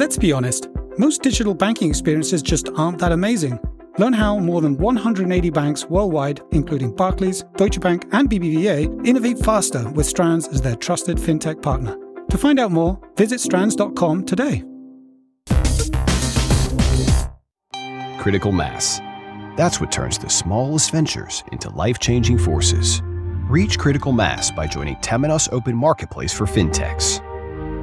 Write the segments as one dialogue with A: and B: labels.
A: Let's be honest, most digital banking experiences just aren't that amazing. Learn how more than 180 banks worldwide, including Barclays, Deutsche Bank, and BBVA, innovate faster with Strands as their trusted fintech partner. To find out more, visit strands.com today.
B: Critical mass. That's what turns the smallest ventures into life changing forces. Reach critical mass by joining Temenos Open Marketplace for FinTechs,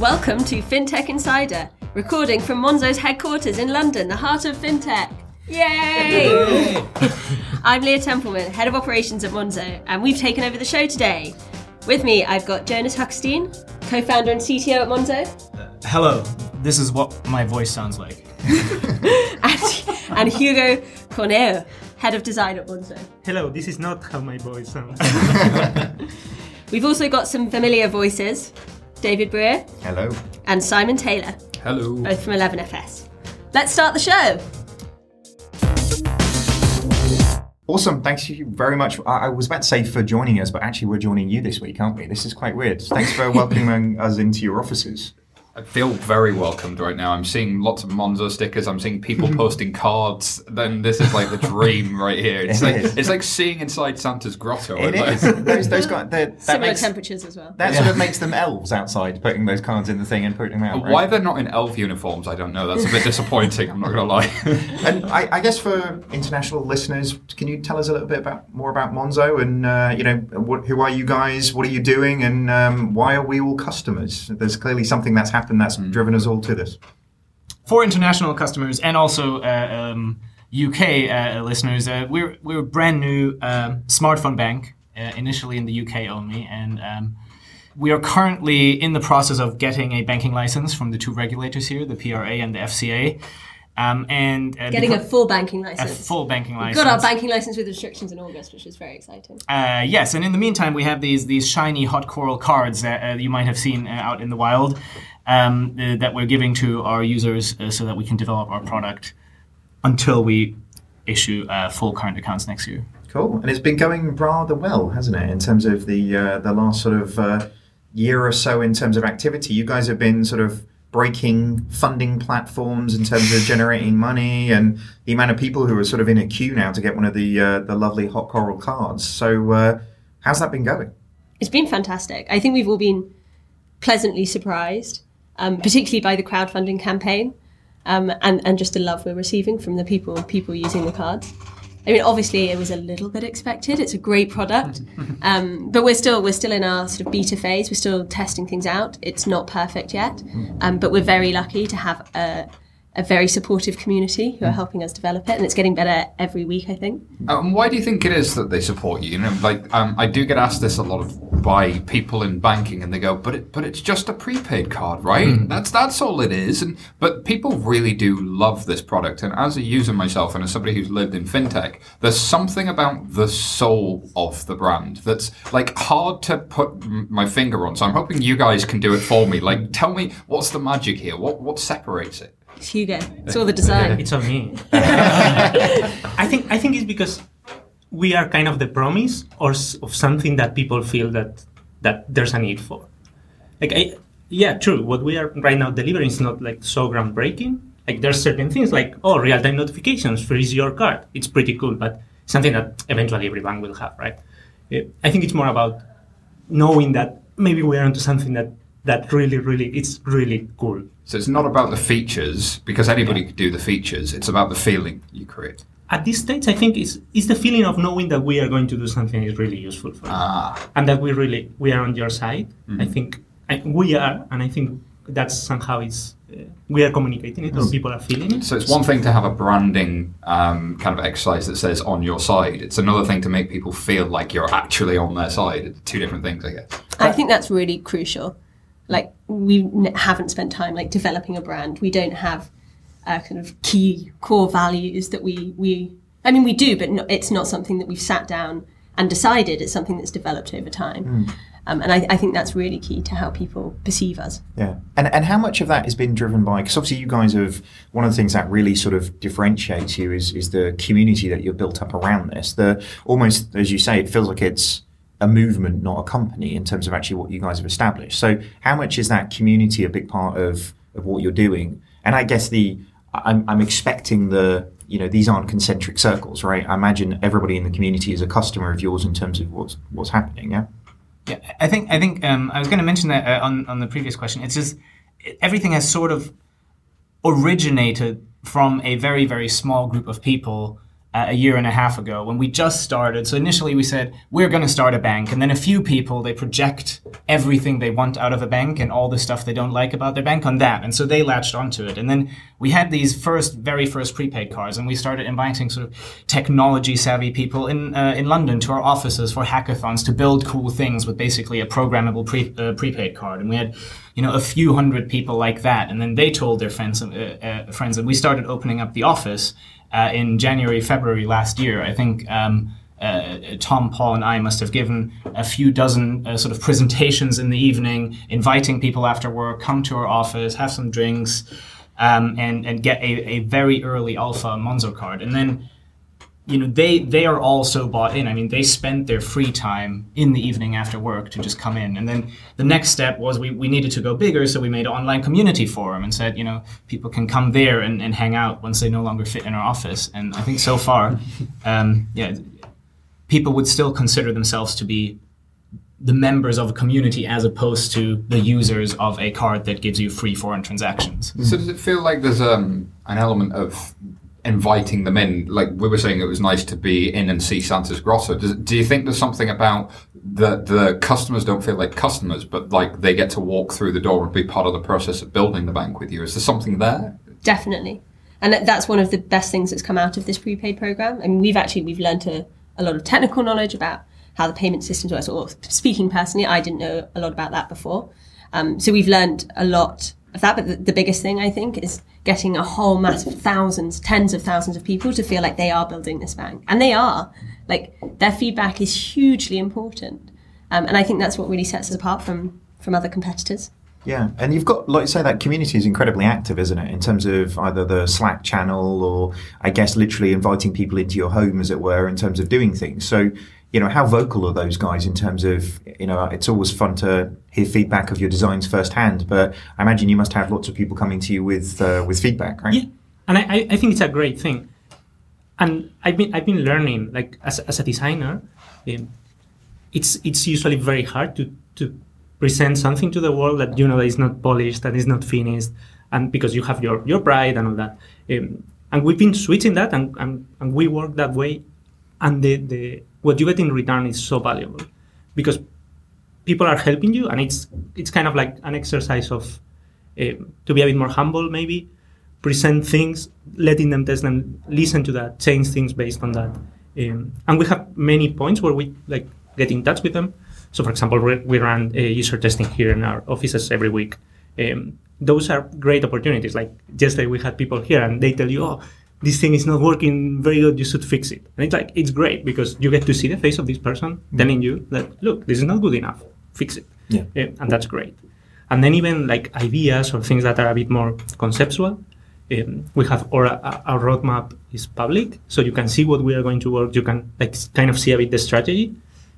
C: Welcome to FinTech Insider, recording from Monzo's headquarters in London, the heart of FinTech. Yay! I'm Leah Templeman, Head of Operations at Monzo, and we've taken over the show today. With me, I've got Jonas Huckestein, co founder and CTO at Monzo, uh,
D: Hello, this is what my voice sounds like.
C: and, and Hugo Cornejo, Head of Design at Monzo.
E: Hello, this is not how my voice sounds.
C: We've also got some familiar voices David Brear
F: Hello.
C: and Simon Taylor,
G: Hello.
C: both from 11FS. Let's start the show.
F: Awesome. Thanks you very much. I, I was about to say for joining us, but actually we're joining you this week, aren't we? This is quite weird. Thanks for welcoming us into your offices.
G: I feel very welcomed right now. I'm seeing lots of Monzo stickers. I'm seeing people posting cards. Then this is like the dream right here. It's
F: It
G: like
F: is.
G: it's like seeing inside Santa's grotto.
F: It
G: Like-
F: is. Those, those guys, they're- that
C: Similar
F: makes,
C: temperatures as well.
F: that sort of makes them elves outside, putting those cards in the thing and putting them out. right?
G: Why they're not in elf uniforms, I don't know. That's a bit disappointing. I'm not gonna lie.
F: And I, I guess for international listeners, can you tell us a little bit about more about Monzo and uh, you know what, who are you guys? What are you doing? And um, why are we all customers? There's clearly something that's happened that's driven us all to this.
D: For international customers and also uh, um, UK uh, listeners, uh, we're we're a brand new um, smartphone bank, uh, initially in the UK only, and um, we are currently in the process of getting a banking license from the two regulators here, the PRA and the FCA. Um, and uh,
C: Getting a full banking license.
D: a
C: license.
D: full banking license.
C: Got our banking license with restrictions in August, which is very exciting.
D: Uh, yes, and in the meantime, we have these these shiny hot coral cards that uh, you might have seen uh, out in the wild um, uh, that we're giving to our users uh, so that we can develop our product until we issue uh, full current accounts next year.
F: Cool, and it's been going rather well, hasn't it? In terms of the uh, the last sort of uh, year or so, in terms of activity, you guys have been sort of breaking funding platforms in terms of generating money, and the amount of people who are sort of in a queue now to get one of the uh, the lovely hot coral cards. So, uh, how's that been going?
C: It's been fantastic. I think we've all been pleasantly surprised, um, particularly by the crowdfunding campaign, um, and and just the love we're receiving from the people people using the cards. I mean, obviously, it was a little bit expected. It's a great product, um, but we're still we're still in our sort of beta phase. We're still testing things out. It's not perfect yet, um, but we're very lucky to have a, a very supportive community who are helping us develop it, and it's getting better every week. I think.
G: Um, why do you think it is that they support you? You know, like um, I do get asked this a lot of by people in banking, and they go, "But it, but it's just a prepaid card, right? That's that's all it is." And but people really do love this product, and as a user myself, and as somebody who's lived in fintech, there's something about the soul of the brand that's like hard to put m- my finger on. So I'm hoping you guys can do it for me. Like, tell me what's the magic here? What what separates it?
C: It's Hugo. It's all the design.
E: it's on me. I think I think it's because we are kind of the promise or s- of something that people feel that that there's a need for. Like, I, yeah, true. What we are right now delivering is not like so groundbreaking. Like, there's certain things like oh, real-time notifications freeze your card. It's pretty cool, but something that eventually every bank will have, right? Eh, I think it's more about knowing that maybe we are onto something that that really, really, it's really cool.
G: So it's not about the features because anybody could do the features. It's about the feeling you create.
E: at this stage, I think it's, it's the feeling of knowing that we are going to do something is really useful for you,
G: Ah,
E: and that we really we are on your side. I think I, we are, and I think that's somehow it's uh, we are communicating it, or people are feeling it.
G: So it's one thing to have a branding um, kind of exercise that says on your side. It's another thing to make people feel like you're actually on their side. It's two different things, I guess.
C: I think that's really crucial. Like we n- haven't spent time like developing a brand. We don't have uh, kind of key core values that we we. I mean, we do, but no, it's not something that we've sat down and decided. It's something that's developed over time. Um, and I, I think that's really key to how people perceive us.
F: Yeah, and and how much of that has been driven by? Because obviously, you guys have one of the things that really sort of differentiates you is is the community that you've built up around this. The almost as you say, it feels like it's a movement, not a company, in terms of actually what you guys have established. So, how much is that community a big part of of what you're doing? And I guess the I'm, I'm expecting the you know these aren't concentric circles, right? I imagine everybody in the community is a customer of yours in terms of what's what's happening. Yeah.
D: Yeah, I think I think um, I was going to mention that uh, on on the previous question. It's just everything has sort of originated from a very very small group of people uh, a year and a half ago when we just started. So initially we said we're going to start a bank, and then a few people they project everything they want out of a bank and all the stuff they don't like about their bank on that, and so they latched onto it. And then we had these first very first prepaid cards, and we started inviting sort of technology savvy people in uh, in London to our offices for hackathons to build cool things with basically a programmable pre- uh, prepaid card, and we had you know a few hundred people like that, and then they told their friends uh, uh, friends, and we started opening up the office uh, in January, February last year. I think um, uh, Tom, Paul, and I must have given a few dozen uh, sort of presentations in the evening, inviting people after work, come to our office, have some drinks, um, and and get a, a very early alpha Monzo card, and then. You know they they are also bought in. I mean, they spent their free time in the evening after work to just come in. And then the next step was we, we needed to go bigger, so we made an online community forum and said, you know, people can come there and, and hang out once they no longer fit in our office. And I think so far, um, yeah, people would still consider themselves to be the members of a community as opposed to the users of a card that gives you free foreign transactions.
G: So does it feel like there's um, an element of inviting them in? Like we were saying, it was nice to be in and see Santa's Grotto. Does, do you think there's something about the the customers don't feel like customers, but like they get to walk through the door and be part of the process of building the bank with you? Is there something there?
C: Definitely. And that's one of the best things that's come out of this prepaid program. I mean, we've actually we've learned a, a lot of technical knowledge about how the payment systems work. Or speaking personally, I didn't know a lot about that before. Um, so we've learned a lot of that. But the, the biggest thing I think is getting a whole mass of thousands, tens of thousands of people to feel like they are building this bank, and they are. Like their feedback is hugely important, um, and I think that's what really sets us apart from from other competitors.
F: Yeah, and you've got, like you say, that community is incredibly active, isn't it? In terms of either the Slack channel or, I guess, literally inviting people into your home, as it were, in terms of doing things. So, you know, how vocal are those guys in terms of, you know, it's always fun to hear feedback of your designs firsthand, but I imagine you must have lots of people coming to you with uh, with feedback, right?
E: Yeah, and I, I- think it's a great thing. And I've been I've been learning like as, as a designer, um, it's it's usually very hard to to present something to the world that you know that is not polished, that is not finished, and because you have your your pride and all that. Um, and we've been switching that, and, and, and we work that way, and the, the what you get in return is so valuable, because people are helping you, and it's it's kind of like an exercise of um, to be a bit more humble, maybe present things, letting them test them, listen to that, change things based on that. Um, and we have many points where we like get in touch with them. So, for example, we, we run uh, user testing here in our offices every week. Um, those are great opportunities. Like yesterday, we had people here, and they tell you, "Oh, this thing is not working very good. You should fix it." And it's like it's great because you get to see the face of this person telling you that, "Look, this is not good enough. Fix it."
F: Yeah.
E: Uh, and that's great. And then even like ideas or things that are a bit more conceptual, um, we have our, our roadmap is public, so you can see what we are going to work. You can like kind of see a bit the strategy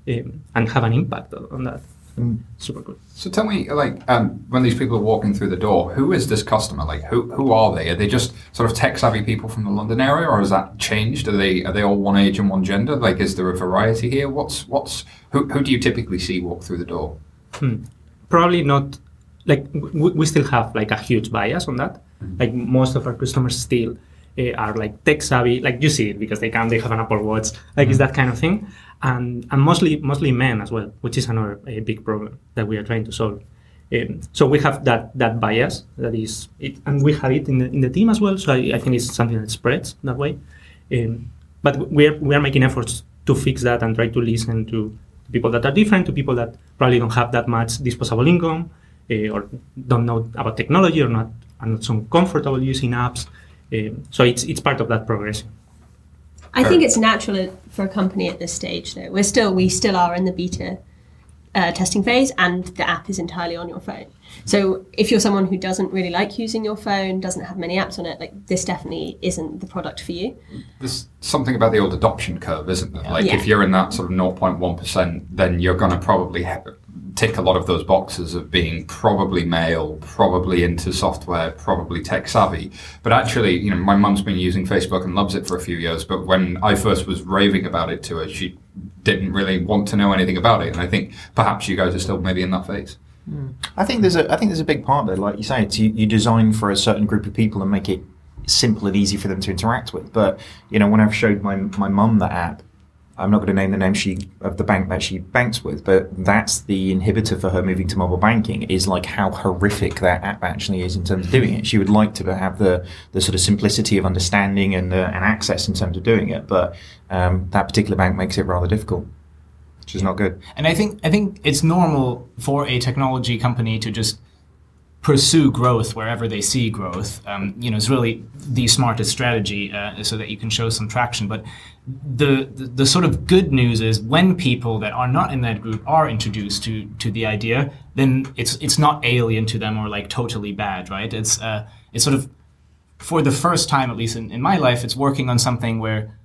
E: um, and have an impact on on that. Super good.
G: So tell me, like, um, when these people are walking through the door, who is this customer? Like, who who are they? Are they just sort of tech savvy people from the London area, or has that changed? Are they are they all one age and one gender? Like, is there a variety here? What's what's who who do you typically see walk through the door? Hmm.
E: Probably not. Like we, we still have like a huge bias on that. Mm. Like most of our customers still uh, are like tech savvy. Like you see it because they come, they have an Apple Watch. Like it's that kind of thing, and and mostly mostly men as well, which is another uh, big problem that we are trying to solve. Um, so we have that that bias that is it, and we have it in the, in the team as well. So I, I think it's something that spreads that way. Um, but we are we are making efforts to fix that and try to listen to people that are different, to people that probably don't have that much disposable income uh, or don't know about technology or not are not so comfortable using apps. Um, so it's it's part of that progression.
C: I think it's natural for a company at this stage, though. We're still we still are in the beta uh, testing phase, and the app is entirely on your phone. So if you're someone who doesn't really like using your phone, doesn't have many apps on it, like this definitely isn't the product for you.
G: There's something about the old adoption curve, isn't there? Like
C: Yeah.
G: if you're in that sort of 0.1%, then you're going to probably ha- tick a lot of those boxes of being probably male, probably into software, probably tech savvy. But actually, you know, my mum's been using Facebook and loves it for a few years. But when I first was raving about it to her, she didn't really want to know anything about it. And I think perhaps you guys are still maybe in that phase.
F: I think there's a I think there's a big part there, like you say, it's you, you design for a certain group of people and make it simple and easy for them to interact with. But you know, when I've showed my my mum the app, I'm not going to name the name she of the bank that she banks with, but that's the inhibitor for her moving to mobile banking is like how horrific that app actually is in terms of doing it. She would like to have the the sort of simplicity of understanding and uh, and access in terms of doing it, but um, that particular bank makes it rather difficult, which is not good.
D: And I think I think it's normal for a technology company to just pursue growth wherever they see growth. Um, you know, it's really the smartest strategy uh, so that you can show some traction. But the, the the sort of good news is when people that are not in that group are introduced to to the idea, then it's it's not alien to them or like totally bad, right? It's uh, it's sort of for the first time, at least in, in my life, it's working on something where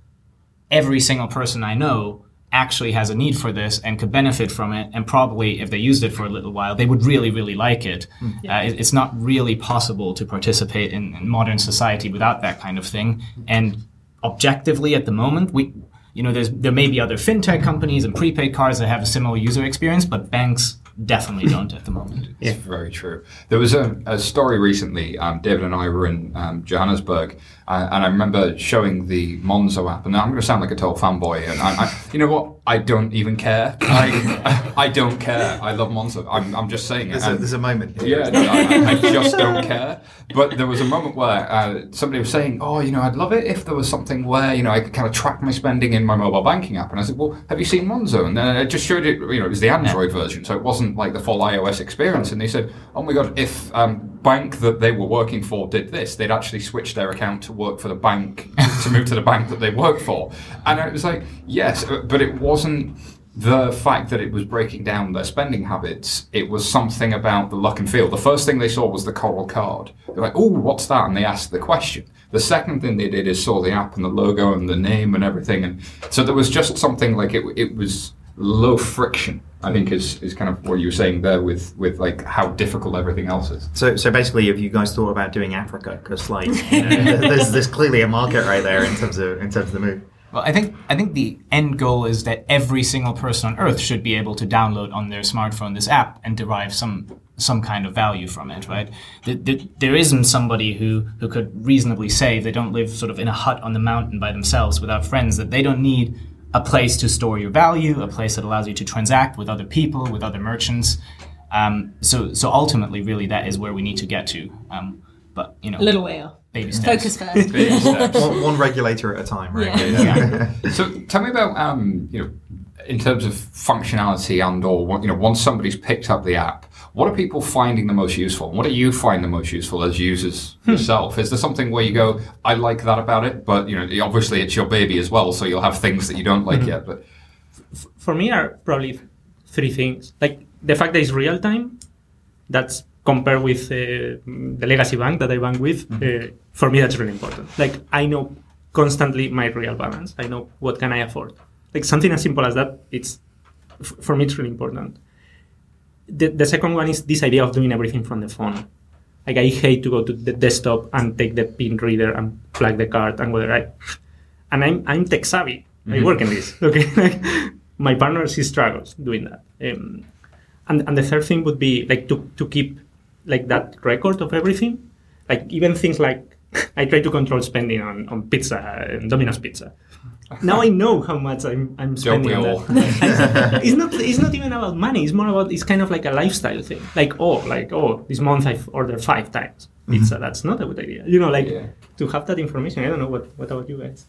D: every single person I know actually has a need for this and could benefit from it. And probably if they used it for a little while, they would really, really like it. Uh, it- it's not really possible to participate in, in modern society without that kind of thing. And objectively, at the moment, we, you know, there's there may be other fintech companies and prepaid cards that have a similar user experience, but banks definitely don't at the moment.
G: It's very true. There was a, a story recently. Um, David and I were in um, Johannesburg, uh, and I remember showing the Monzo app. And I'm going to sound like a total fanboy. And I, I, you know what? I don't even care. I, I don't care. I love Monzo. I'm, I'm just saying it.
F: There's a,
G: And-
F: there's a moment. Here.
G: yeah, no, I, I just don't care. But there was a moment where uh, somebody was saying, "Oh, you know, I'd love it if there was something where you know I could kind of track my spending in my mobile banking app." And I said, "Well, have you seen Monzo?" And then I just showed it. You know, it was the Android version, so it wasn't like the full iOS experience. And they said, "Oh my god, if um, bank that they were working for did this, they'd actually switch their account to work for the bank to move to the bank that they work for." And it was like, yes, uh, but it wasn't the fact that it was breaking down their spending habits, it was something about the look and feel. The first thing they saw was the coral card. They're like, oh, what's that? And they asked the question. The second thing they did is saw the app and the logo and the name and everything. And so there was just something like it, it was low friction, I think is, is kind of what you were saying there with, with like how difficult everything else is.
F: So, so basically, have you guys thought about doing Africa? Because like, you know, there's, there's clearly a market right there in terms of in terms of the move.
D: Well, I think I think the end goal is that every single person on Earth should be able to download on their smartphone this app and derive some some kind of value from it, right? Th- th- There isn't somebody who who could reasonably say they don't live sort of in a hut on the mountain by themselves without friends that they don't need a place to store your value, a place that allows you to transact with other people, with other merchants. Um, so so ultimately, really, that is where we need to get to. Um, but you know,
C: A little way off.
D: baby steps.
C: Focus first.
G: Baby steps.
F: One, one regulator at a time, right?
C: Yeah.
G: So tell me about um, you know, in terms of functionality and or you know, once somebody's picked up the app, what are people finding the most useful? What do you find the most useful as users yourself? Is there something where you go, I like that about it, but you know, obviously it's your baby as well, so you'll have things that you don't like yet. But
E: for me are probably three things. Like the fact that it's real time, that's compared with uh, the legacy bank that I bank with. Uh, for me, that's really important. Like I know constantly my real balance. I know what can I afford. Like something as simple as that. It's f- for me, it's really important. The, the second one is this idea of doing everything from the phone. Like I hate to go to the desktop and take the pin reader and plug the card and whether I and I'm I'm tech savvy. I work in this. Okay, like my partner she struggles doing that. Um, and and the third thing would be like to to keep like that record of everything, like even things like I try to control spending on on pizza and Domino's pizza. Now I know how much I'm I'm
G: Don't we
E: spending on that. It's not it's not even about money. It's more about it's kind of like a lifestyle thing. Like oh like oh this month I've ordered five times pizza. That's not a good idea. You know like
G: Yeah.
E: to have that information. I don't know what what about you guys.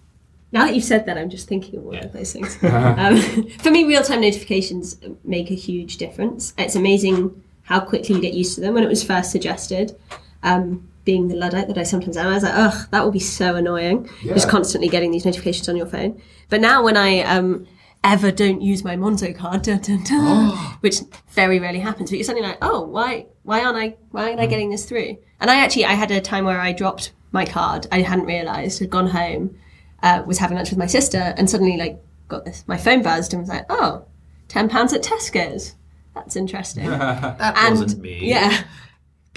C: Now that you've said that, I'm just thinking of all of those things. um, for me, real-time notifications make a huge difference. It's amazing how quickly you get used to them. When it was first suggested, um, being the luddite that I sometimes am. I was like, ugh, that will be so annoying, just constantly getting these notifications on your phone. But now when I um, ever don't use my Monzo card, dun, dun, dun, which very rarely happens, but you're suddenly like, oh, why, why aren't I, why aren't I getting this through? And I actually, I had a time where I dropped my card. I hadn't realised. Had gone home, uh, was having lunch with my sister, and suddenly like got this. My phone buzzed and was like, oh, 10 pounds at Tesco's. That's interesting.
F: That
C: and
F: wasn't me.
C: yeah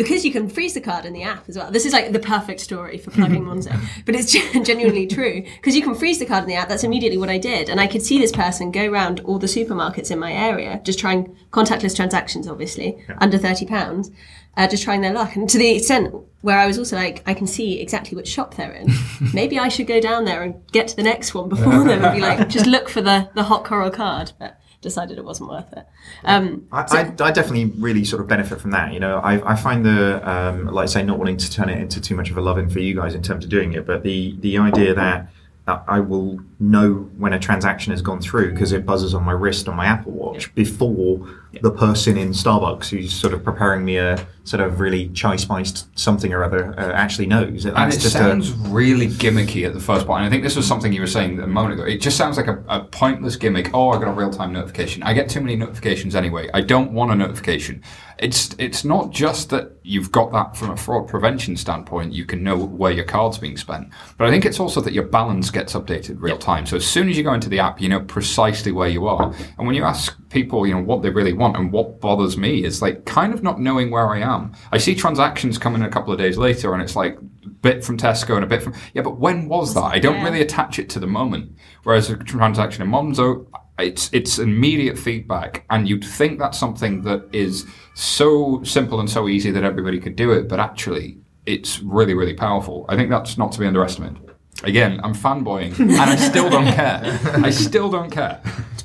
C: because you can freeze the card in the app as well. This is like the perfect story for plugging monzo but it's genuinely true. Because you can freeze the card in the app. That's immediately what i did and i could see this person go around all the supermarkets in my area just trying contactless transactions obviously under 30 pounds uh, just trying their luck. And to the extent where i was also like i can see exactly which shop they're in. Maybe i should go down there and get to the next one before them and be like just look for the the hot coral card but decided it wasn't worth it. Um,
F: I, I, I definitely really sort of benefit from that. You know, I, I find the um, like I say, not wanting to turn it into too much of a love in for you guys in terms of doing it, but the the idea that I will know when a transaction has gone through because it buzzes on my wrist on my Apple Watch before the person in Starbucks who's sort of preparing me a sort of really chai spiced something or other uh, actually knows.
G: And it
F: just a-
G: sounds really gimmicky at the first point. And I think this was something you were saying a moment ago. It just sounds like a, a pointless gimmick. Oh, I got a real time notification. I get too many notifications anyway. I don't want a notification. It's it's not just that you've got that from a fraud prevention standpoint. You can know where your card's being spent, but I think it's also that your balance gets updated real time. So as soon as you go into the app, you know precisely where you are. And when you ask people, you know what they really want and what bothers me is like kind of not knowing where I am. I see transactions coming a couple of days later, and it's like bit from Tesco and a bit from yeah, but when was that? I don't
C: Yeah.
G: really attach it to the moment. Whereas a transaction in Monzo, it's it's immediate feedback, and you'd think that's something that is so simple and so easy that everybody could do it, but actually, it's really really powerful. I think that's not to be underestimated. Again, I'm fanboying, and I still don't care. I still don't care.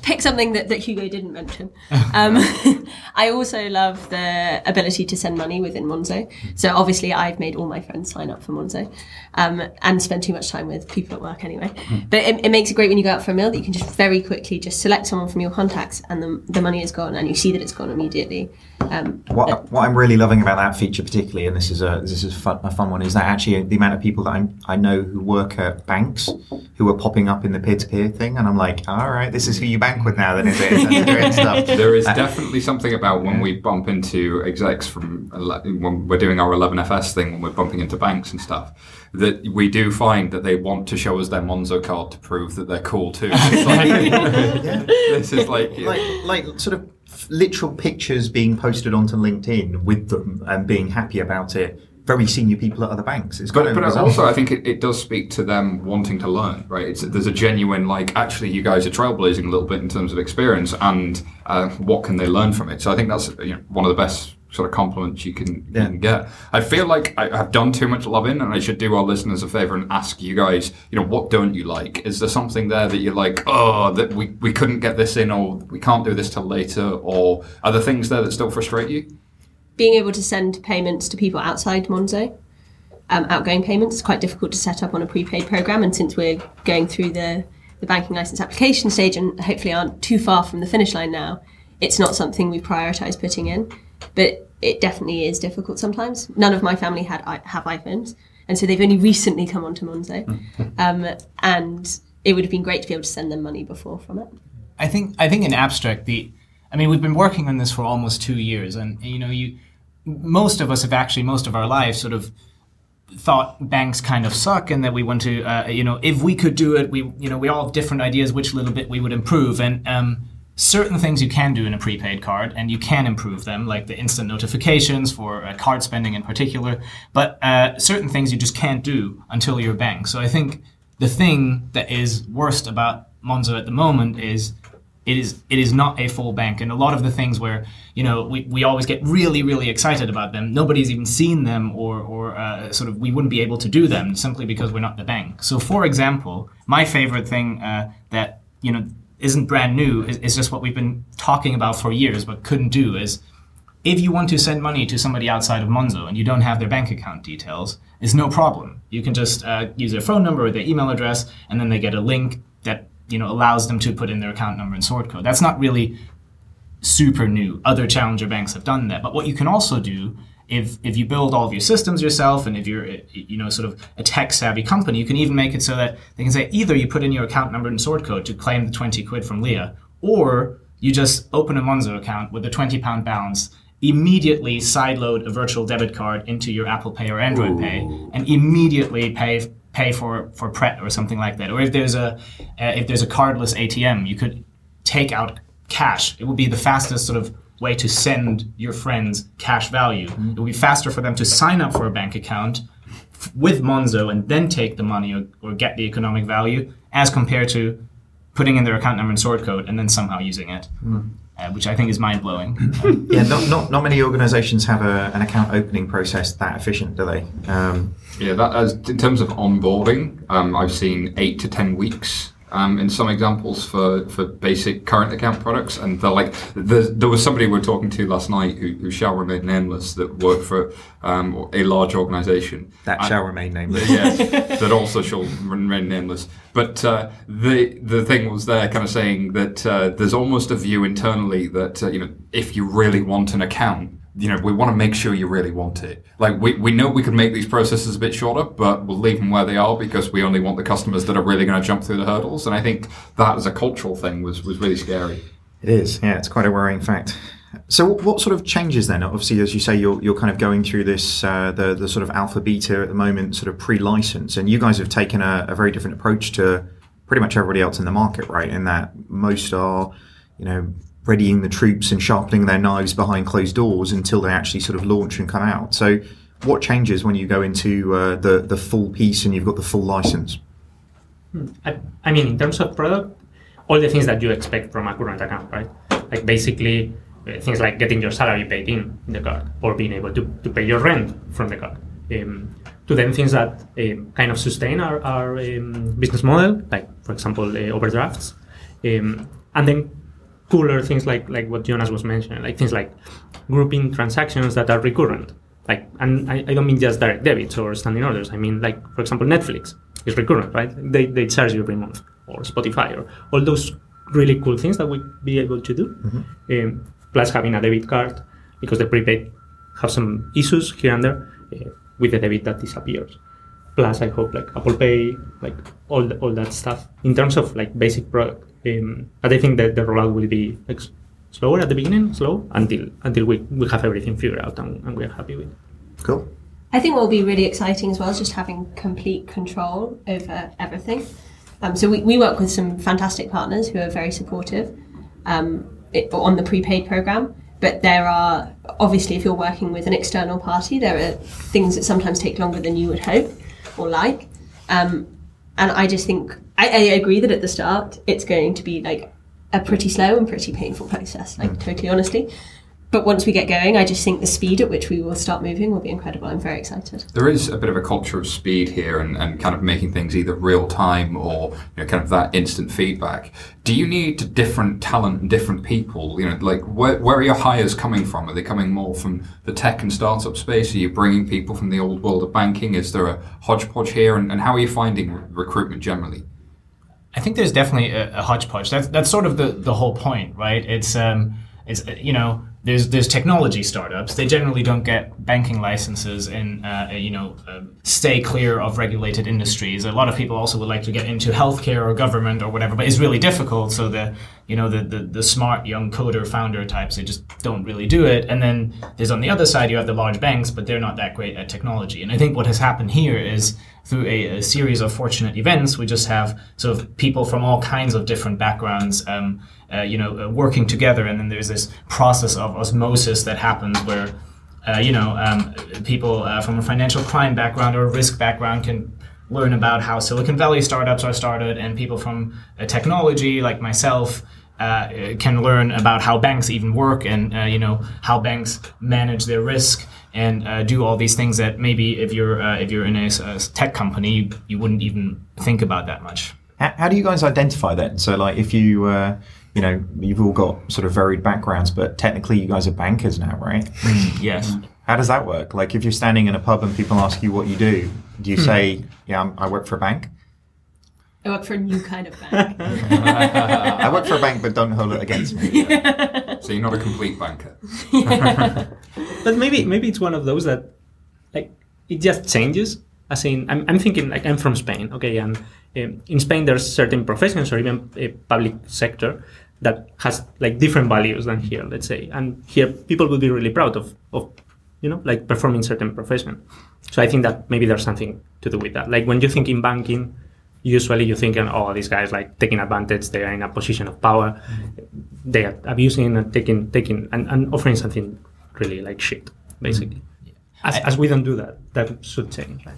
C: Pick something that, that Hugo didn't mention. Um, I also love the ability to send money within Monzo. So obviously, I've made all my friends sign up for Monzo um, and spend too much time with people at work anyway. But it, it makes it great when you go out for a meal that you can just very quickly just select someone from your contacts and the, the money is gone and you see that it's gone immediately. Um,
F: What, what I'm really loving about that feature, particularly, and this is a this is fun, a fun one, is that actually the amount of people that I'm, I know who work at banks who are popping up in the peer-to-peer thing, and I'm like, all right, this is who you bank with now, then is it? And doing stuff.
G: There is uh, definitely something about when we bump into execs from when we're doing our 11FS thing, when we're bumping into banks and stuff, that we do find that they want to show us their Monzo card to prove that they're cool too. It's like- This is like,
F: like like sort of literal pictures being posted onto LinkedIn with them and being happy about it. Very senior people at other banks. It's
G: But,
F: kind
G: but
F: bizarre.
G: also, I think it, it does speak to them wanting to learn, right? It's, there's a genuine, like, actually, you guys are trailblazing a little bit in terms of experience, and uh, what can they learn from it? So I think that's you know, one of the best sort of compliments you can, you
F: Yeah.
G: can get. I feel like I have done too much loving, and I should do our listeners a favor and ask you guys, you know, what don't you like? Is there something there that you're like, oh, that we, we couldn't get this in, or we can't do this till later, or are there things there that still frustrate you?
C: Being able to send payments to people outside Monzo, um, outgoing payments, is quite difficult to set up on a prepaid program. And since we're going through the, the banking license application stage and hopefully aren't too far from the finish line now, it's not something we prioritise putting in. But it definitely is difficult sometimes. None of my family had have iPhones, and so they've only recently come onto Monzo. um, and it would have been great to be able to send them money before from it.
D: I think I think in abstract the I mean we've been working on this for almost two years and you know you most of us have actually most of our lives sort of thought banks kind of suck and that we want to uh, you know if we could do it we you know we all have different ideas which little bit we would improve. And um, certain things you can do in a prepaid card and you can improve them like the instant notifications for uh, card spending in particular. But uh, certain things you just can't do until you're a bank. So i think the thing that is worst about monzo at the moment is it is it is not a full bank. And a lot of the things where you know we, we always get really really excited about them. Nobody's even seen them or or uh, sort of we wouldn't be able to do them simply because we're not the bank. So for example my favorite thing uh, that you know isn't brand new is, is just what we've been talking about for years but couldn't do is if you want to send money to somebody outside of Monzo and you don't have their bank account details, it's no problem. You can just uh, use their phone number or their email address, and then they get a link that you know allows them to put in their account number and sort code. That's not really super new. Other challenger banks have done that. But what you can also do if if you build all of your systems yourself, and if you're you know sort of a tech savvy company, you can even make it so that they can say either you put in your account number and sort code to claim the 20 quid from Leah, or you just open a Monzo account with a 20 pound balance immediately sideload a virtual debit card into your Apple Pay or Android Pay, and immediately pay pay for for Pret or something like that. Or if there's a uh, if there's a cardless ATM, you could take out cash. It would be the fastest sort of way to send your friends cash value. It would be faster for them to sign up for a bank account f- with Monzo and then take the money or, or get the economic value as compared to putting in their account number and sort code and then somehow using it, uh, which I think is mind blowing.
F: Yeah, not, not, not many organisations have a, an account opening process that efficient, do they? Um,
G: Yeah, that as in terms of onboarding, um, I've seen eight to ten weeks. Um, in some examples for, for basic current account products, and they're like there, there was somebody we were talking to last night who, who shall remain nameless that worked for um, a large organisation.
F: that
G: And-
F: shall remain nameless.
G: yes, that also shall remain nameless. But uh, the the thing was there, kind of saying that uh, there's almost a view internally that uh, you know if you really want an account, you know we want to make sure you really want it. Like we, we know we could make these processes a bit shorter, but we'll leave them where they are because we only want the customers that are really going to jump through the hurdles. And I think that as a cultural thing was was really scary.
F: It is, yeah, it's quite a worrying fact. So, what- what sort of changes then? Obviously, as you say, you're, you're kind of going through this uh, the the sort of alpha beta at the moment, sort of pre-license, and you guys have taken a, a very different approach to pretty much everybody else in the market, right? In that most are, you know, readying the troops and sharpening their knives behind closed doors until they actually sort of launch and come out. So, what changes when you go into uh, the the full piece and you've got the full license?
E: I, I mean, in terms of product, all the things that you expect from a current account, right? Like basically uh, things like getting your salary paid in, the card or being able to, to pay your rent from the card. Um, to then things that um, kind of sustain our, our um, business model, like for example, uh, overdrafts. Um, and then cooler things like, like what Jonas was mentioning, like things like grouping transactions that are recurrent. Like, and I, I don't mean just direct debits or standing orders. I mean, like, for example, Netflix is recurrent, right? They, they charge you every month, or Spotify, or all those really cool things that we be able to do. Um, plus having a debit card, because the prepaid have some issues here and there uh, with the debit that disappears. Plus, I hope like Apple Pay, like all the, all that stuff in terms of like basic product. Um, but I think that the rollout will be like slower at the beginning, slow until until we, we have everything figured out and, and we are happy with.
F: Cool.
C: I think what will be really exciting as well is just having complete control over everything. Um, so we, we work with some fantastic partners who are very supportive um, it, on the prepaid program. But there are obviously, if you're working with an external party, there are things that sometimes take longer than you would hope or like. Um, and I just think I, I agree that at the start it's going to be like a pretty slow and pretty painful process, like mm. totally honestly. But once we get going, I just think the speed at which we will start moving will be incredible. I'm very excited.
G: There is a bit of a culture of speed here and, and kind of making things either real time or you know, kind of that instant feedback. Do you need different talent and different people? You know, like where, where are your hires coming from? Are they coming more from the tech and startup space? Are you bringing people from the old world of banking? Is there a hodgepodge here? And, and how are you finding re- recruitment generally?
D: I think there's definitely a, a hodgepodge. That's that's sort of the, the whole point, right? It's um, it's uh, you know, there's there's technology startups. They generally don't get banking licenses and uh, you know um, stay clear of regulated industries. A lot of people also would like to get into healthcare or government or whatever, but it's really difficult. So the you know the the, the smart young coder founder types they just don't really do it. And then there's on the other side you have the large banks, but they're not that great at technology. And I think what has happened here is through a, a series of fortunate events, we just have sort of people from all kinds of different backgrounds, um, uh, you know, uh, working together, and then there's this process of osmosis that happens where, uh, you know, um, people uh, from a financial crime background or a risk background can learn about how Silicon Valley startups are started, and people from technology like myself. Uh, can learn about how banks even work and uh, you know how banks manage their risk and uh, do all these things that maybe if you're if you're in a tech company you, you wouldn't even think about that much.
F: How, how do you guys identify that? So, like, if you, you know, you've all got sort of varied backgrounds, but technically you guys are bankers now, right?
D: Mm, yes.
F: How does that work? Like, if you're standing in a pub and people ask you what you do, do you hmm. say, "Yeah, I'm, I work for a bank"?
C: I work for a new kind of bank.
F: I work for a bank, but don't hold it against me.
G: So you're not a complete banker.
E: but maybe maybe it's one of those that like it just changes. As in, I'm, I'm thinking like I'm from Spain, okay, and um, in Spain there's certain professions or even a public sector that has like different values than here, let's say, and here people will be really proud of of you know like performing certain profession. So I think that maybe there's something to do with that. Like when you think in banking, usually you think, oh, these guys like taking advantage. They are in a position of power. Mm-hmm. They are abusing and taking, taking, and, and offering something really like shit, basically. Mm-hmm. As, as we don't do that, that should change. Right?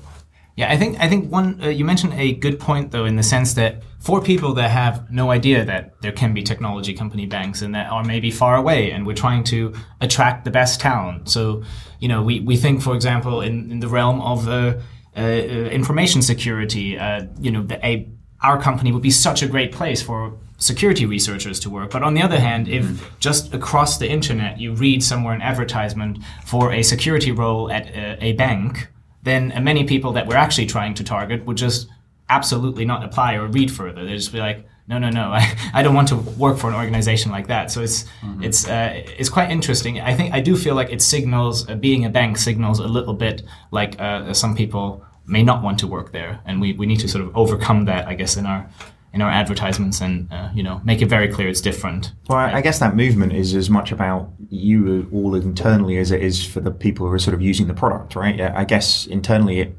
D: Yeah, I think I think one uh, you mentioned a good point though in the sense that for people that have no idea that there can be technology company banks and that are maybe far away and we're trying to attract the best talent. So, you know, we, we think for example in, in the realm of uh, uh, information security, uh, you know, the, a our company would be such a great place for security researchers to work. But on the other hand, if just across the internet you read somewhere an advertisement for a security role at a, a bank, then many people that we're actually trying to target would just absolutely not apply or read further. They'd just be like, no, no, no, I, I don't want to work for an organization like that. So it's it's uh, it's quite interesting. I think I do feel like it signals uh, being a bank signals a little bit like uh, some people may not want to work there, and we, we need to sort of overcome that, I guess, in our in our advertisements and uh, you know make it very clear it's different.
F: Well, I I guess that movement is as much about you all internally as it is for the people who are sort of using the product, right? Yeah, I guess internally, it,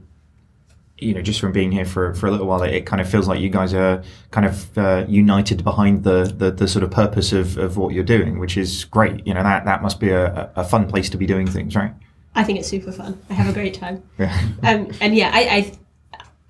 F: you know, just from being here for, for a little while, it, it kind of feels like you guys are kind of uh, united behind the, the, the sort of purpose of, of what you're doing, which is great. You know, that, that must be a, a fun place to be doing things, right?
C: I think it's super fun. I have a great time.
F: Yeah.
C: Um, and yeah, I,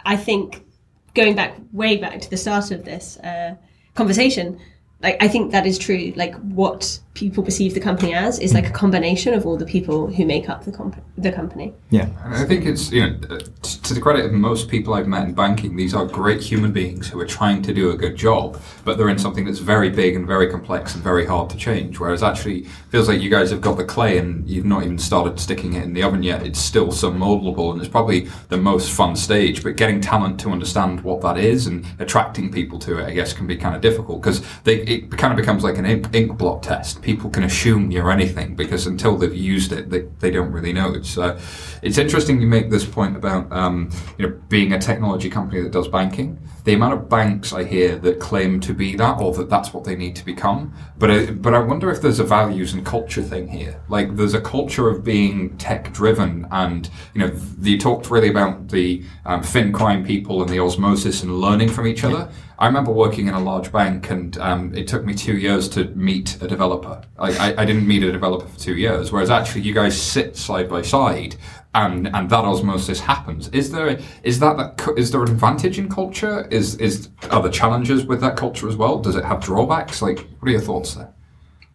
C: I, I think going back way back to the start of this uh, conversation, like I think that is true. Like what people perceive the company as is like a combination of all the people who make up the comp- the company.
F: Yeah.
G: And I think it's, you know, to the credit of most people I've met in banking, these are great human beings who are trying to do a good job, but they're in something that's very big and very complex and very hard to change. Whereas actually, feels like you guys have got the clay and you've not even started sticking it in the oven yet. It's still so moldable and it's probably the most fun stage. But getting talent to understand what that is and attracting people to it, I guess, can be kind of difficult because it kind of becomes like an ink, ink blot test. People can assume you're anything because until they've used it, they, they don't really know. So it's interesting you make this point about um, you know being a technology company that does banking. The amount of banks I hear that claim to be that or that that's what they need to become. But I, but I wonder if there's a values and culture thing here. Like there's a culture of being tech driven, and you know you talked really about the um, fin crime people and the osmosis and learning from each other. I remember working in a large bank, and um, it took me two years to meet a developer. I, I, I didn't meet a developer for two years, whereas actually you guys sit side by side, and and that osmosis happens. Is there is that, that cu- there an advantage in culture? Is is are there challenges with that culture as well? Does it have drawbacks? Like, what are your thoughts there?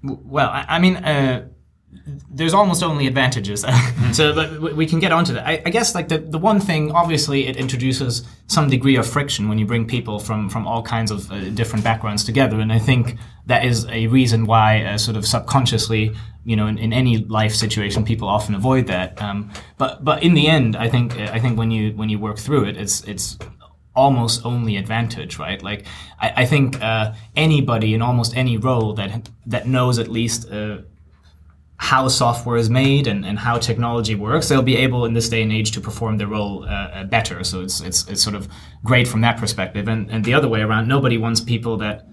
D: Well, I, I mean, uh, there's almost only advantages. so, but we can get onto that. I, I guess, like the, the one thing, obviously, it introduces some degree of friction when you bring people from from all kinds of uh, different backgrounds together, and I think that is a reason why, uh, sort of subconsciously, you know, in, in any life situation, people often avoid that. Um, but but in the end, I think I think when you when you work through it, it's it's almost only advantage, right? Like I, I think uh, anybody in almost any role that that knows at least. How software is made and, and how technology works, they'll be able in this day and age to perform their role uh, uh, better. So it's, it's, it's sort of great from that perspective. And, and the other way around, nobody wants people that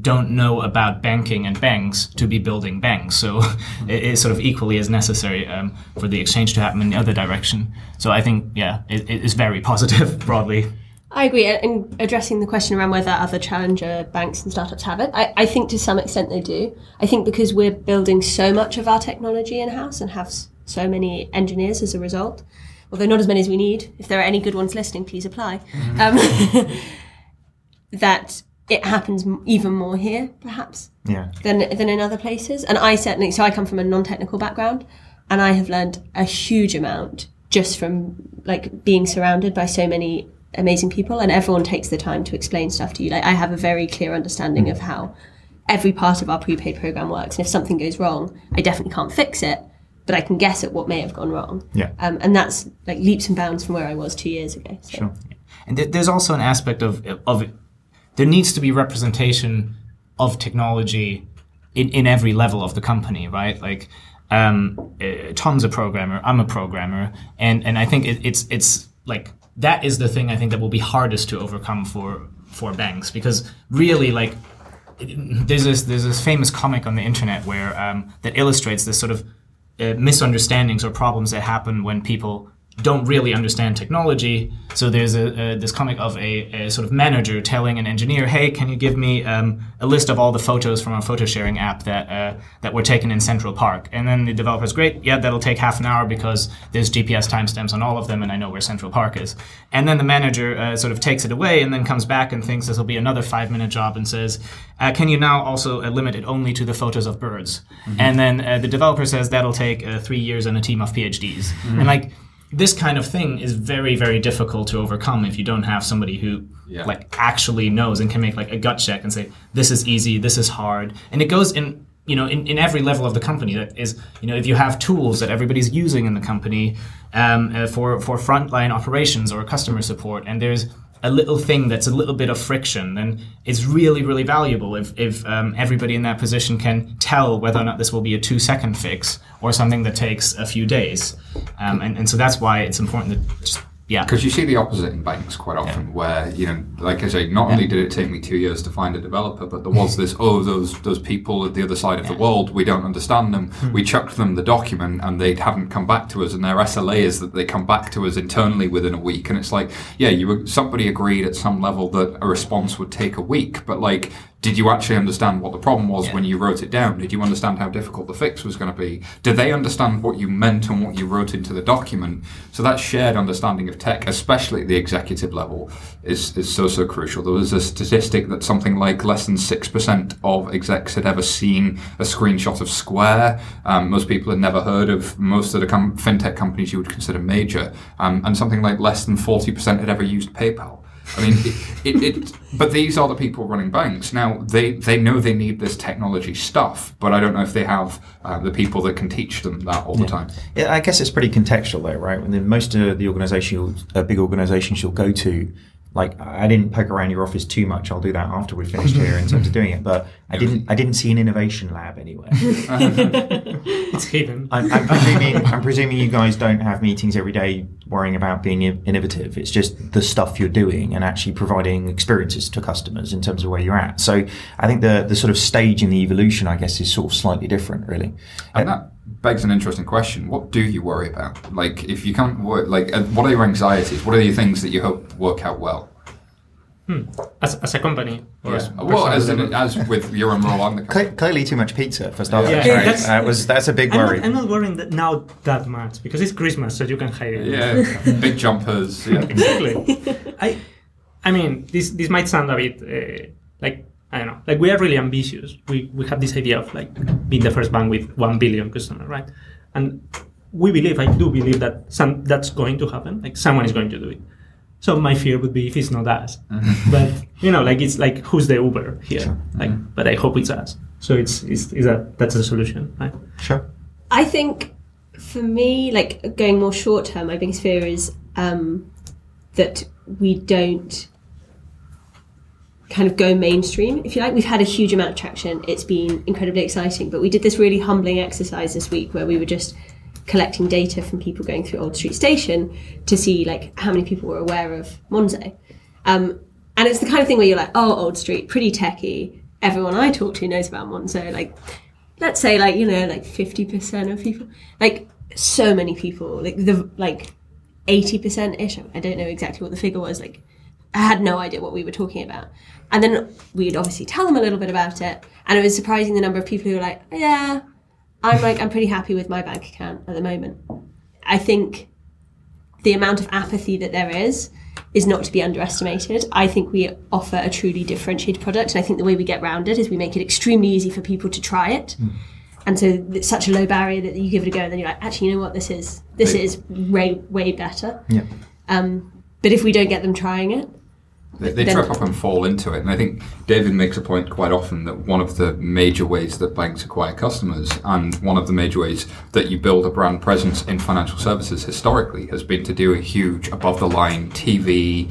D: don't know about banking and banks to be building banks. So it is sort of equally as necessary um, for the exchange to happen in the other direction. So I think, yeah, it, it is very positive broadly.
C: I agree. And addressing the question around whether other challenger banks and startups have it, I, I think to some extent they do. I think because we're building so much of our technology in house and have so many engineers as a result, although not as many as we need. If there are any good ones listening, please apply. Um, that it happens even more here, perhaps,
F: Yeah.
C: than than in other places. And I certainly, so I come from a non-technical background, and I have learned a huge amount just from like being surrounded by so many amazing people, and everyone takes the time to explain stuff to you. Like I have a very clear understanding of how every part of our prepaid program works, and if something goes wrong, I definitely can't fix it. But I can guess at what may have gone wrong.
F: Yeah.
C: Um, and that's like leaps and bounds from where I was two years ago. So.
F: Sure.
D: And th- there's also an aspect of of there needs to be representation of technology in, in every level of the company, right? Like um, uh, Tom's a programmer, I'm a programmer, and and I think it, it's it's like that is the thing I think that will be hardest to overcome for for banks. Because really like there's this there's this famous comic on the internet where um, that illustrates this sort of uh, misunderstandings or problems that happen when people don't really understand technology. So there's a, a this comic of a, a, sort of manager telling an engineer, "Hey, can you give me um, a list of all the photos from our photo sharing app that uh, that were taken in Central Park?" And then the developer's, "Great, yeah, that'll take half an hour because there's GPS timestamps on all of them, and I know where Central Park is." And then the manager uh, sort of takes it away, and then comes back and thinks this will be another five minute job, and says, uh, "Can you now also uh, limit it only to the photos of birds?" Mm-hmm. And then uh, the developer says that'll take uh, three years and a team of PhDs, mm-hmm. and like this kind of thing is very very difficult to overcome if you don't have somebody who yeah. like actually knows and can make like a gut check and say this is easy this is hard and it goes in you know in, in every level of the company that is you know if you have tools that everybody's using in the company um, uh, for for frontline operations or customer support and there's a little thing that's a little bit of friction, then it's really, really valuable if, if um, everybody in that position can tell whether or not this will be a two second fix or something that takes a few days. Um, and, and so that's why it's important to just yeah.
G: Because you see the opposite in banks quite often, yeah. where you know, like I say, not yeah. only did it take me two years to find a developer, but there was this oh, those those people at the other side of yeah. the world, we don't understand them. Hmm. We chucked them the document, and they haven't come back to us, and their SLA is that they come back to us internally within a week. And it's like, yeah, you somebody agreed at some level that a response would take a week, but like did you actually understand what the problem was yeah. when you wrote it down? Did you understand how difficult the fix was going to be? Did they understand what you meant and what you wrote into the document? So that shared understanding of tech, especially at the executive level, is, is so, so crucial. There was a statistic that something like less than 6% of execs had ever seen a screenshot of Square. Um, most people had never heard of most of the com- fintech companies you would consider major. Um, and something like less than 40% had ever used PayPal. I mean, it, it, it, but these are the people running banks. Now, they, they know they need this technology stuff, but I don't know if they have uh, the people that can teach them that all
F: yeah.
G: the time.
F: Yeah, I guess it's pretty contextual, though, right? When most of the organization, uh, big organizations you'll go to, like I didn't poke around your office too much. I'll do that after we finished here in terms of doing it. But I didn't. I didn't see an innovation lab anywhere.
E: it's hidden.
F: I'm, I'm, presuming. I'm presuming you guys don't have meetings every day worrying about being innovative. It's just the stuff you're doing and actually providing experiences to customers in terms of where you're at. So I think the the sort of stage in the evolution, I guess, is sort of slightly different, really.
G: And that begs an interesting question. What do you worry about? Like, if you can't work, like, uh, what are your anxieties? What are the things that you hope work out well?
E: Hmm. As, as a company,
G: or yeah. as well, as, in, as with your own role on the company.
F: Clearly, too much pizza for starters. Yeah, right? that's, uh, was that's a big worry.
E: I'm not, I'm not worrying that now that much because it's Christmas, so you can hide it.
G: Yeah, big jumpers. Yeah,
E: exactly. I, I mean, this this might sound a bit uh, like I don't know. Like we are really ambitious. We we have this idea of like being the first bank with one billion customers, right? And we believe, I do believe that some that's going to happen. Like someone is going to do it. So my fear would be if it's not us. But you know, like it's like who's the Uber here? Sure. Like, mm-hmm. but I hope it's us. So it's it's, is that that's the solution, right?
F: Sure.
C: I think for me, like going more short term, my biggest fear is um, that we don't kind of go mainstream, if you like. We've had a huge amount of traction. It's been incredibly exciting. But we did this really humbling exercise this week where we were just collecting data from people going through Old Street Station to see like how many people were aware of Monzo. Um, and it's the kind of thing where you're like, oh, Old Street, pretty techy. Everyone I talk to knows about Monzo. Like, let's say like you know like 50% of people, like so many people, like the like 80% ish. I don't know exactly what the figure was. Like, I had no idea what we were talking about. And then we'd obviously tell them a little bit about it. And it was surprising the number of people who were like, yeah, I'm like, I'm pretty happy with my bank account at the moment. I think the amount of apathy that there is is not to be underestimated. I think we offer a truly differentiated product. And I think the way we get around it is we make it extremely easy for people to try it. Mm. And so it's such a low barrier that you give it a go and then you're like, actually, you know what, this is this is way, way better.
F: Yeah.
C: Um, but if we don't get them trying it,
G: they, they trip up and fall into it. And I think David makes a point quite often that one of the major ways that banks acquire customers and one of the major ways that you build a brand presence in financial services historically has been to do a huge above the line TV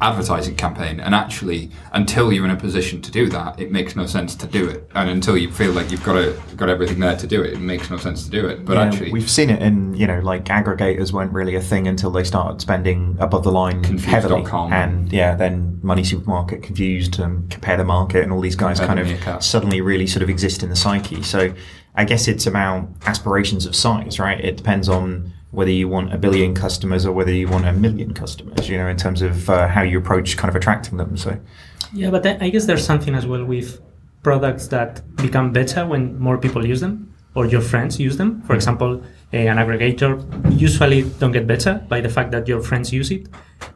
G: advertising campaign. And actually, until you're in a position to do that, it makes no sense to do it. And until you feel like you've got a, got everything there to do it, it makes no sense to do it. But
F: Yeah,
G: actually,
F: we've seen it in you know like aggregators weren't really a thing until they started spending above the line heavily,
G: Confused.com.
F: and yeah, then Money Supermarket, Confused, and Compare the Market, and all these guys
G: Compare
F: kind of suddenly really sort of exist in the psyche. So I guess it's about aspirations of size, right? It depends on whether you want a billion customers or whether you want a million customers, you know, in terms of uh, how you approach kind of attracting them. So
E: Yeah, but I guess there's something as well with products that become better when more people use them or your friends use them. For example, an aggregator usually don't get better by the fact that your friends use it.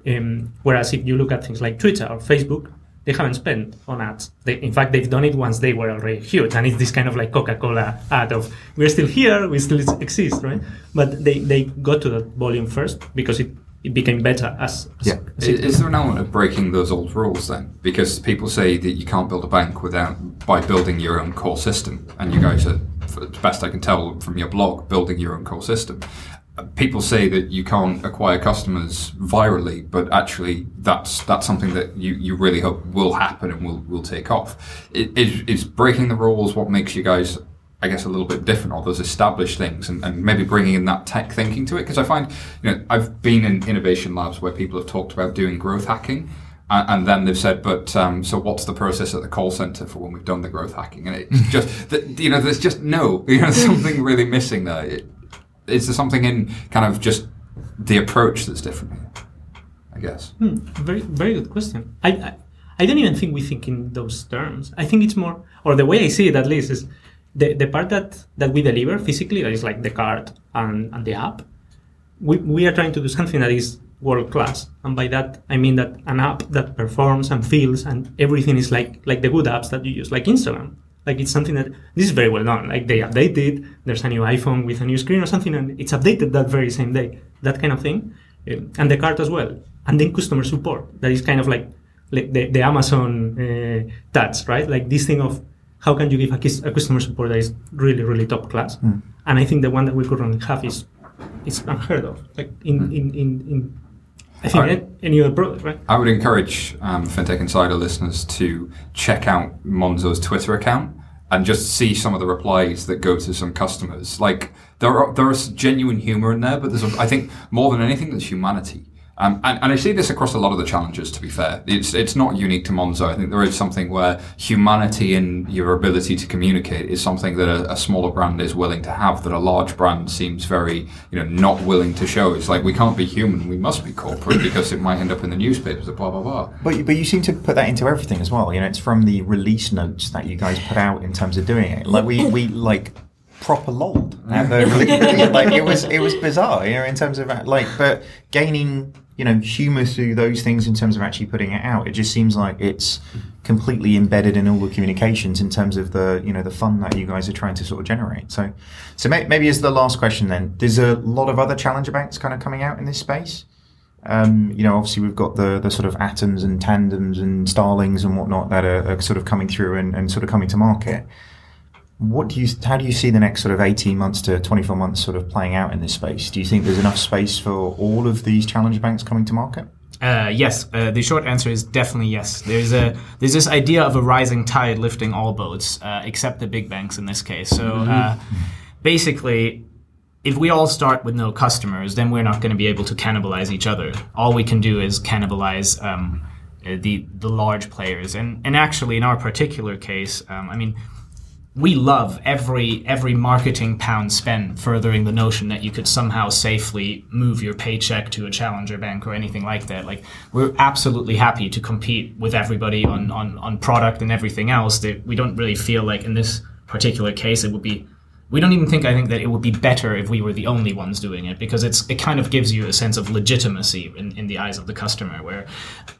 E: Um, whereas if you look at things like Twitter or Facebook, they haven't spent on ads. They, in fact, they've done it once they were already huge, and it's this kind of like Coca-Cola ad of "We're still here, we still exist," right? But they, they got to that volume first because it, it became better as, as,
F: Yeah.
E: as
G: Is,
E: it
G: is there an element of breaking those old rules then? Because people say that you can't build a bank without by building your own core system, and you guys are, for the best I can tell from your blog, building your own core system. People say that you can't acquire customers virally, but actually that's that's something that you, you really hope will happen and will will take off. I- Is, is breaking the rules what makes you guys I guess a little bit different, all those established things, and, and maybe bringing in that tech thinking to it. Because I find, you know, I've been in innovation labs where people have talked about doing growth hacking, and, then they've said, but um, so what's the process at the call center for when we've done the growth hacking? And it's just, you know, there's just no, you know, something really missing there. It, is there something in kind of just the approach that's different here? I guess.
E: Hmm, very very good question. I, I I don't even think we think in those terms. I think it's more, or the way I see it at least is the, the part that, that we deliver physically, that is like the card and, and the app. We, we are trying to do something that is world class, and by that I mean that an app that performs and feels and everything is like like the good apps that you use, like Instagram. Like it's something that this is very well done. Like they update it. There's a new iPhone with a new screen or something, and it's updated that very same day. That kind of thing, Um, and the card as well, and then customer support. That is kind of like, like the, the Amazon uh, touch, right? Like this thing of how can you give a, kis- a customer support that is really really top class. And I think the one that we currently have is is unheard of. Like in in in, in I think
G: Alright.
E: any other product, right?
G: I would encourage um, FinTech Insider listeners to check out Monzo's Twitter account and just see some of the replies that go to some customers. Like there are there is genuine humor in there, but there's a, I think more than anything there's humanity. Um, and, and I see this across a lot of the challenges. To be fair, it's it's not unique to Monzo. I think there is something where humanity and your ability to communicate is something that a, a smaller brand is willing to have that a large brand seems very you know not willing to show. It's like we can't be human, we must be corporate because it might end up in the newspapers. Blah blah blah.
F: But you, but you seem to put that into everything as well. You know, it's from the release notes that you guys put out in terms of doing it. Like we we like proper lolled at the release. like it was it was bizarre. You know, in terms of like, but gaining you know humor through those things in terms of actually putting it out. It just seems like it's completely embedded in all the communications in terms of the you know the fun that you guys are trying to sort of generate. So, so may, maybe as the last question then, there's a lot of other challenger banks kind of coming out in this space. Um, you know, obviously we've got the the sort of atoms and tandems and starlings and whatnot that are, are sort of coming through and, and sort of coming to market. What do you? How do you see the next sort of eighteen months to twenty four months sort of playing out in this space? Do you think there's enough space for all of these challenger banks coming to market?
D: Uh, yes, uh, the short answer is definitely yes. There's a there's this idea of a rising tide lifting all boats, uh, except the big banks in this case. So uh, basically, if we all start with no customers, then we're not going to be able to cannibalize each other. All we can do is cannibalize um, the the large players. And and actually, in our particular case, um, I mean, we love every every marketing pound spent furthering the notion that you could somehow safely move your paycheck to a challenger bank or anything like that. Like we're absolutely happy to compete with everybody on on, on product and everything else. That we don't really feel like in this particular case it would be we don't even think I think that it would be better if we were the only ones doing it because it's it kind of gives you a sense of legitimacy in, in the eyes of the customer where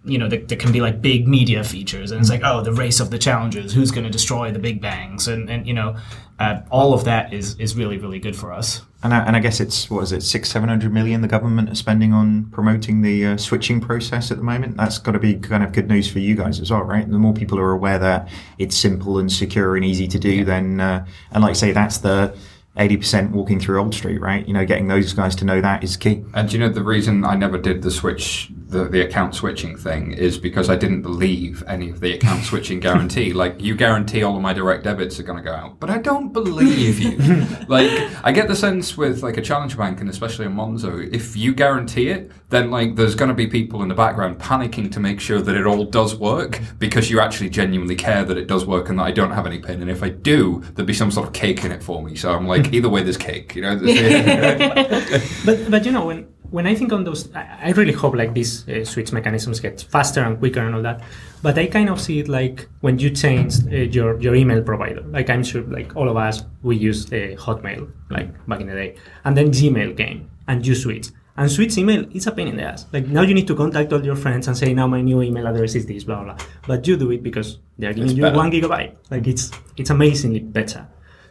D: you know there, there can be like big media features and it's like oh the race of the challengers who's going to destroy the big bangs and, and you know uh, all of that is is really really good for us
F: And I, and I guess it's what is it six seven hundred million the government is spending on promoting the uh, switching process at the moment. That's got to be kind of good news for you guys as well, right? The more people are aware that it's simple and secure and easy to do, then uh, and like I say, that's the 80% walking through Old Street, right? You know, getting those guys to know that is key.
G: And you know the reason I never did the switch, the, the account switching thing, is because I didn't believe any of the account switching guarantee. Like you guarantee all of my direct debits are going to go out, but I don't believe you. like I get the sense with like a challenger bank and especially a Monzo, if you guarantee it, then like there's going to be people in the background panicking to make sure that it all does work because you actually genuinely care that it does work and that I don't have any pin. And if I do, there'd be some sort of cake in it for me. So I'm like, either way, there's cake. You know.
E: but but you know when when I think on those, I, I really hope like these uh, switch mechanisms get faster and quicker and all that. But I kind of see it like when you change uh, your your email provider. Like I'm sure like all of us we use uh, Hotmail like back in the day, and then Gmail came and you switch. And switch email is a pain in the ass. Like now you need to contact all your friends and say now my new email address is this, blah blah. But you do it because they're giving
G: It's
E: you
G: better.
E: one gigabyte. Like it's it's amazingly better.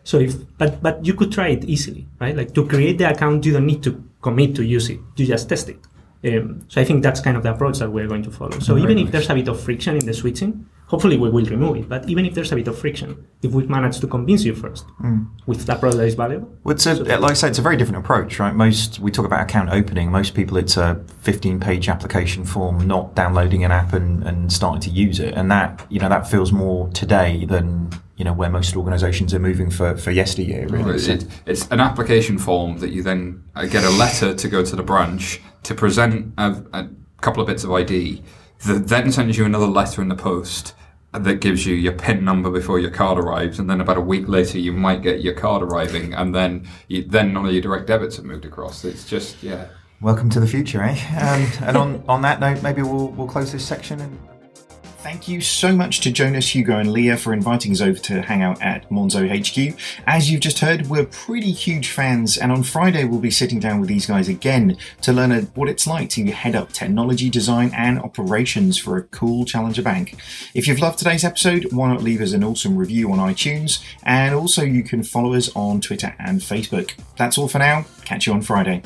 E: So if but but you could try it easily, right? Like to create the account, you don't need to commit to use it. You just test it. Um, so I think that's kind of the approach that we're going to follow. So even if there's a bit of friction in the switching, hopefully we will remove it. But even if there's a bit of friction, if we manage to convince you first with that product that is valuable,
F: Well, it's a, like I said, it's a very different approach, right? Most we talk about account opening. Most people, it's a 15-page application form, not downloading an app and, and starting to use it, and that you know that feels more today than you know where most organisations are moving for for yesteryear. Really, So-
G: It, it's an application form that you then uh, get a letter to go to the branch to present a, a couple of bits of ID that then sends you another letter in the post that gives you your PIN number before your card arrives, and then about a week later you might get your card arriving, and then you, then none of your direct debits have moved across. It's just yeah.
F: Welcome to the future, eh? And, and on, on that note, maybe we'll, we'll close this section. And thank you so much to Jonas, Hugo, and Leah for inviting us over to hang out at Monzo HQ. As you've just heard, we're pretty huge fans, and on Friday we'll be sitting down with these guys again to learn what it's like to head up technology design and operations for a cool challenger bank. If you've loved today's episode, why not leave us an awesome review on iTunes? And also, you can follow us on Twitter and Facebook. That's all for now. Catch you on Friday.